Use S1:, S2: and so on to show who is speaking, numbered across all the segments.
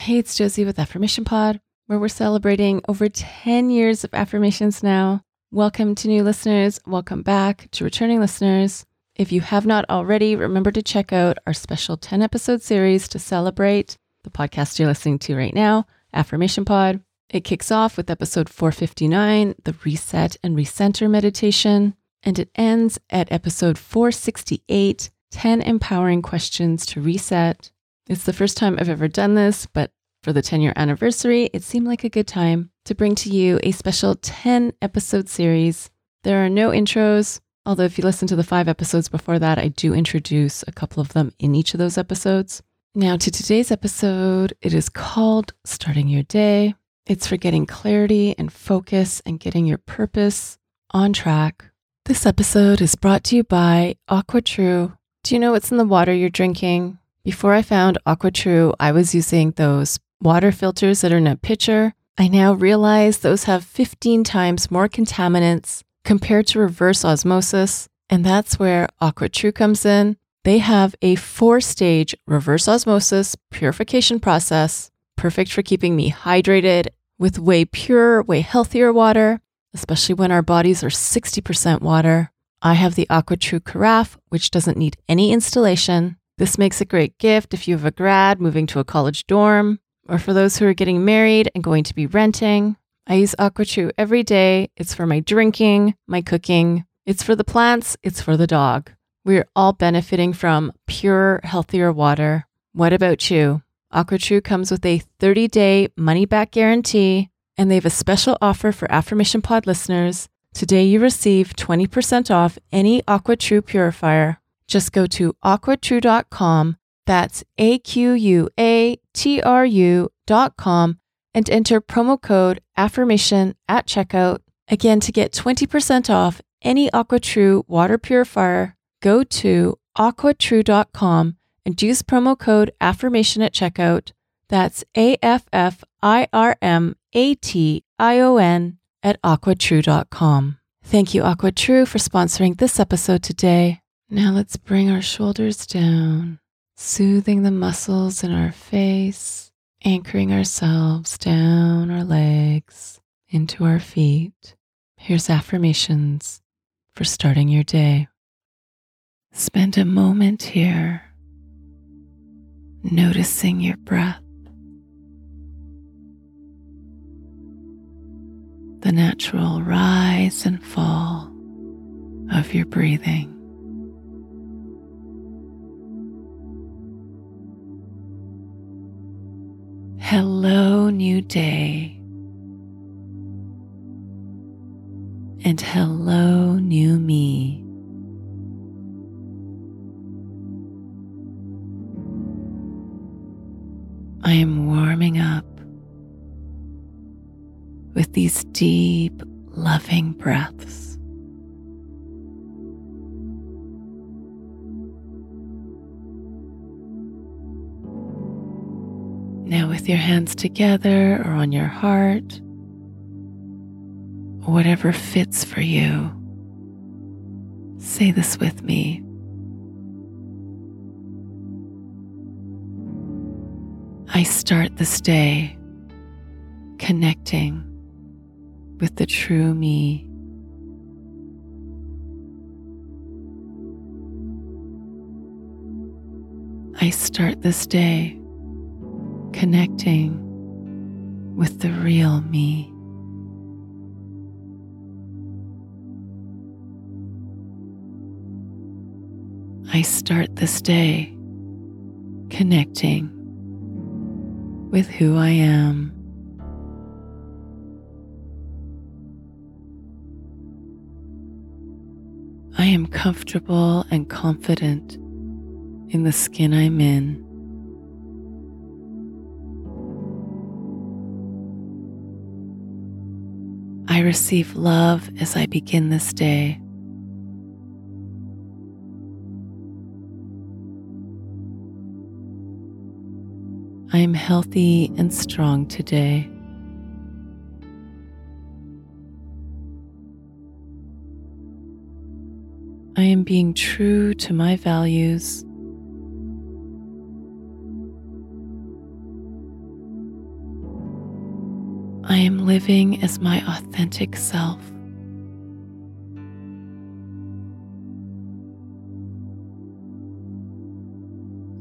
S1: Hey, it's Josie with Affirmation Pod, where we're celebrating over 10 years of affirmations now. Welcome to new listeners. Welcome back to returning listeners. If you have not already, remember to check out our special 10 episode series to celebrate the podcast you're listening to right now, Affirmation Pod. It kicks off with episode 459, the reset and recenter meditation, and it ends at episode 468, 10 empowering questions to reset. It's the first time I've ever done this, but for the 10 year anniversary, it seemed like a good time to bring to you a special 10 episode series. There are no intros, although if you listen to the five episodes before that, I do introduce a couple of them in each of those episodes. Now, to today's episode, it is called Starting Your Day. It's for getting clarity and focus and getting your purpose on track. This episode is brought to you by Aqua True. Do you know what's in the water you're drinking? Before I found AquaTrue, I was using those water filters that are in a pitcher. I now realize those have 15 times more contaminants compared to reverse osmosis. And that's where AquaTrue comes in. They have a four stage reverse osmosis purification process, perfect for keeping me hydrated with way purer, way healthier water, especially when our bodies are 60% water. I have the AquaTrue Carafe, which doesn't need any installation. This makes a great gift if you have a grad moving to a college dorm, or for those who are getting married and going to be renting. I use AquaTrue every day. It's for my drinking, my cooking, it's for the plants, it's for the dog. We're all benefiting from pure, healthier water. What about you? AquaTrue comes with a 30 day money back guarantee, and they have a special offer for Affirmation Pod listeners. Today you receive 20% off any AquaTrue purifier. Just go to aquatrue.com, that's A Q U A T R U.com, and enter promo code AFFIRMATION at checkout. Again, to get 20% off any AquaTrue water purifier, go to aquatrue.com and use promo code AFFIRMATION at checkout. That's A F F I R M A T I O N at aquatrue.com. Thank you, AquaTrue, for sponsoring this episode today. Now let's bring our shoulders down, soothing the muscles in our face, anchoring ourselves down our legs into our feet. Here's affirmations for starting your day. Spend a moment here noticing your breath, the natural rise and fall of your breathing. Hello, new day. And hello, new me. I am warming up with these deep, loving breaths. Now, with your hands together or on your heart, whatever fits for you, say this with me. I start this day connecting with the true me. I start this day connecting with the real me. I start this day connecting with who I am. I am comfortable and confident in the skin I'm in. I receive love as I begin this day. I am healthy and strong today. I am being true to my values. Am living as my authentic self.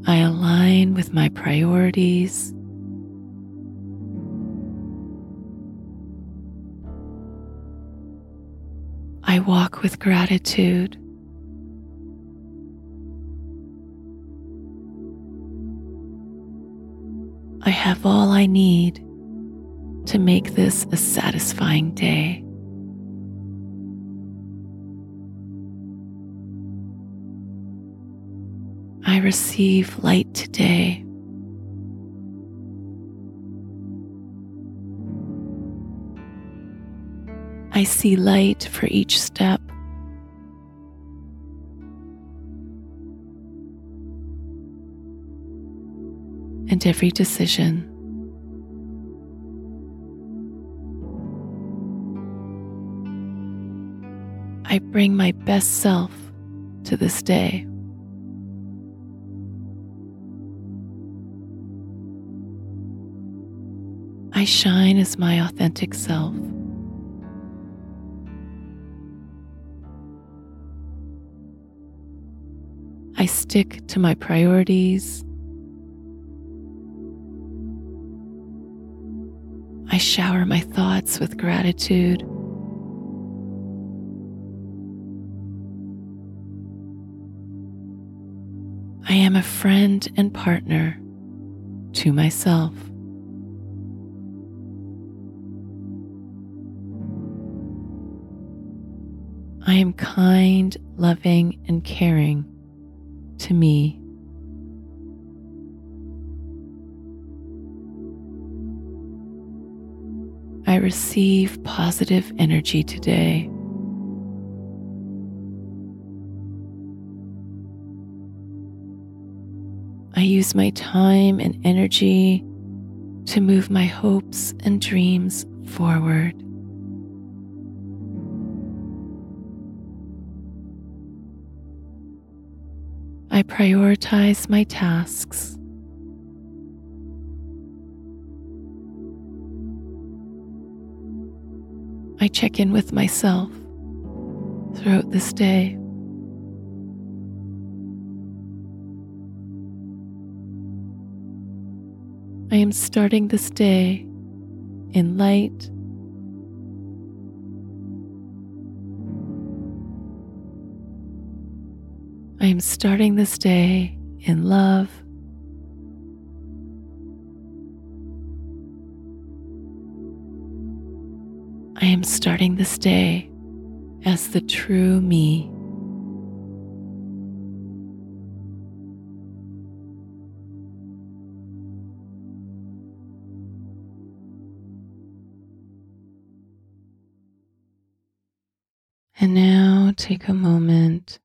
S1: I align with my priorities. I walk with gratitude. I have all I need to make this a satisfying day. I receive light today. I see light for each step. And every decision. I bring my best self to this day. I shine as my authentic self. I stick to my priorities. I shower my thoughts with gratitude. I am a friend and partner to myself. I am kind, loving, and caring to me. I receive positive energy today. I use my time and energy to move my hopes and dreams forward. I prioritize my tasks. I check in with myself throughout this day. I am starting this day in light I am starting this day in love. I am starting this day as the true me. Take a moment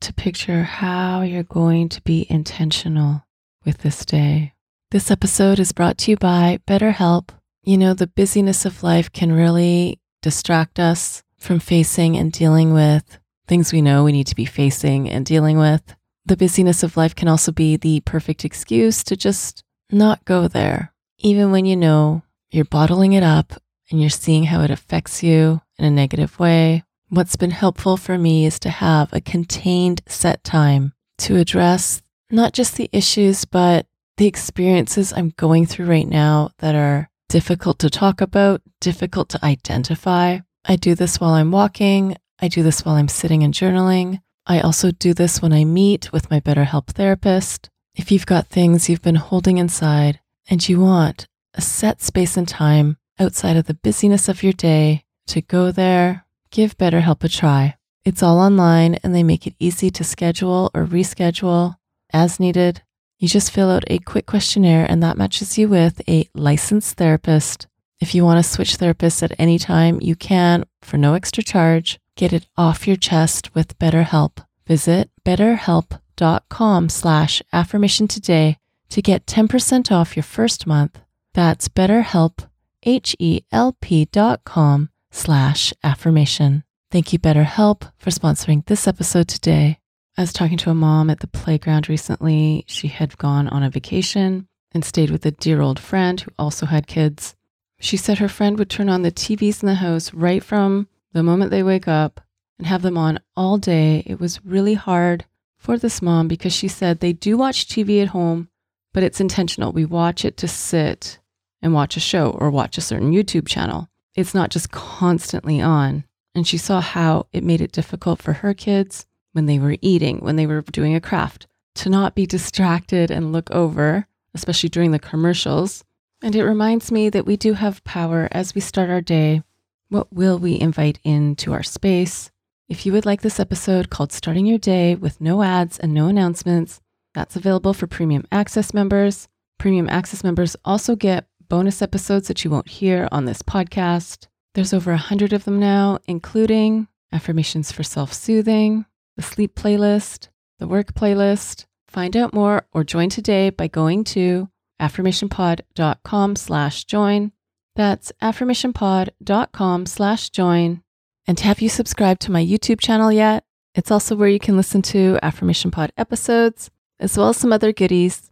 S1: to picture how you're going to be intentional with this day. This episode is brought to you by BetterHelp. You know, the busyness of life can really distract us from facing and dealing with things we know we need to be facing and dealing with. The busyness of life can also be the perfect excuse to just not go there, even when you know you're bottling it up and you're seeing how it affects you in a negative way What's been helpful for me is to have a contained set time to address not just the issues, but the experiences I'm going through right now that are difficult to talk about, difficult to identify. I do this while I'm walking. I do this while I'm sitting and journaling. I also do this when I meet with my BetterHelp therapist. If you've got things you've been holding inside and you want a set space and time outside of the busyness of your day to go there, give BetterHelp a try. It's all online and they make it easy to schedule or reschedule as needed. You just fill out a quick questionnaire and that matches you with a licensed therapist. If you want to switch therapists at any time, you can for no extra charge. Get it off your chest with BetterHelp. Visit betterhelp.com slash affirmation today to get 10% off your first month. That's betterhelp, H-E-L-P dot com slash affirmation. Thank you, BetterHelp, for sponsoring this episode today. I was talking to a mom at the playground recently. She had gone on a vacation and stayed with a dear old friend who also had kids. She said her friend would turn on the TVs in the house right from the moment they wake up and have them on all day. It was really hard for this mom because she said they do watch TV at home, but it's intentional. We watch it to sit and watch a show or watch a certain YouTube channel. It's not just constantly on. And she saw how it made it difficult for her kids when they were eating, when they were doing a craft, to not be distracted and look over, especially during the commercials. And it reminds me that we do have power as we start our day. What will we invite into our space? If you would like this episode called Starting Your Day with no ads and no announcements, that's available for Premium Access members. Premium Access members also get bonus episodes that you won't hear on this podcast. There's over a hundred of them now, including affirmations for self soothing, the sleep playlist, the work playlist. Find out more or join today by going to affirmationpod.com slash join. That's affirmationpod.com slash join. And have you subscribed to my YouTube channel yet? It's also where you can listen to Affirmation Pod episodes, as well as some other goodies.